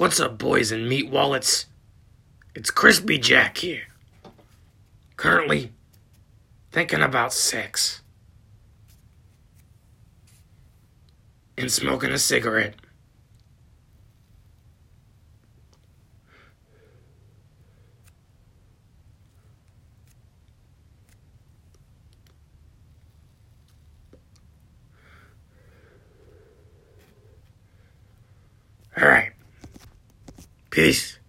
What's up, boys and meat wallets? It's Crispy Jack here. Currently thinking about sex and smoking a cigarette. All right. Peace.